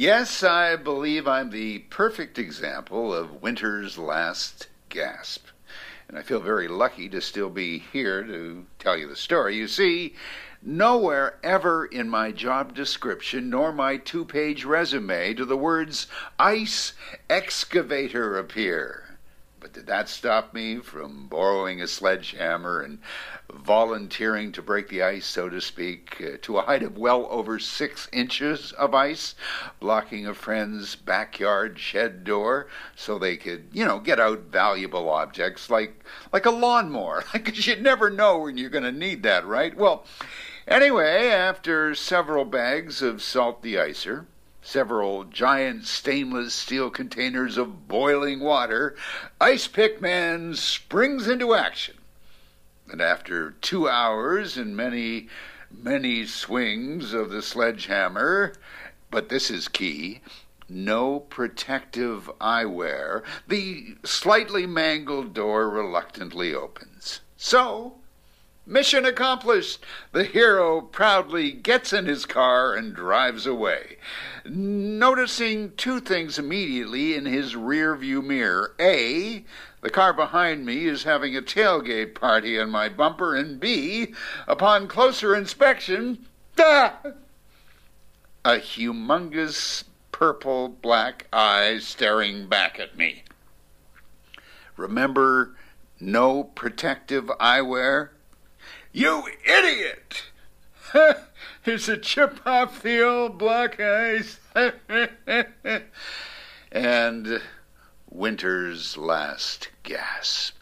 Yes, I believe I'm the perfect example of winter's last gasp. And I feel very lucky to still be here to tell you the story. You see, nowhere ever in my job description nor my two page resume do the words ice excavator appear. But did that stop me from borrowing a sledgehammer and volunteering to break the ice, so to speak, uh, to a height of well over six inches of ice, blocking a friend's backyard shed door so they could, you know, get out valuable objects like like a lawnmower, because you never know when you're going to need that, right? Well, anyway, after several bags of salt deicer, several giant stainless steel containers of boiling water, Ice Pick Man springs into action. And after two hours and many, many swings of the sledgehammer, but this is key, no protective eyewear, the slightly mangled door reluctantly opens. So, Mission accomplished. The hero proudly gets in his car and drives away, noticing two things immediately in his rear view mirror. A, the car behind me is having a tailgate party on my bumper, and B, upon closer inspection, ah, a humongous purple black eye staring back at me. Remember, no protective eyewear? You idiot! It's a chip off the old black ice. and winter's last gasp.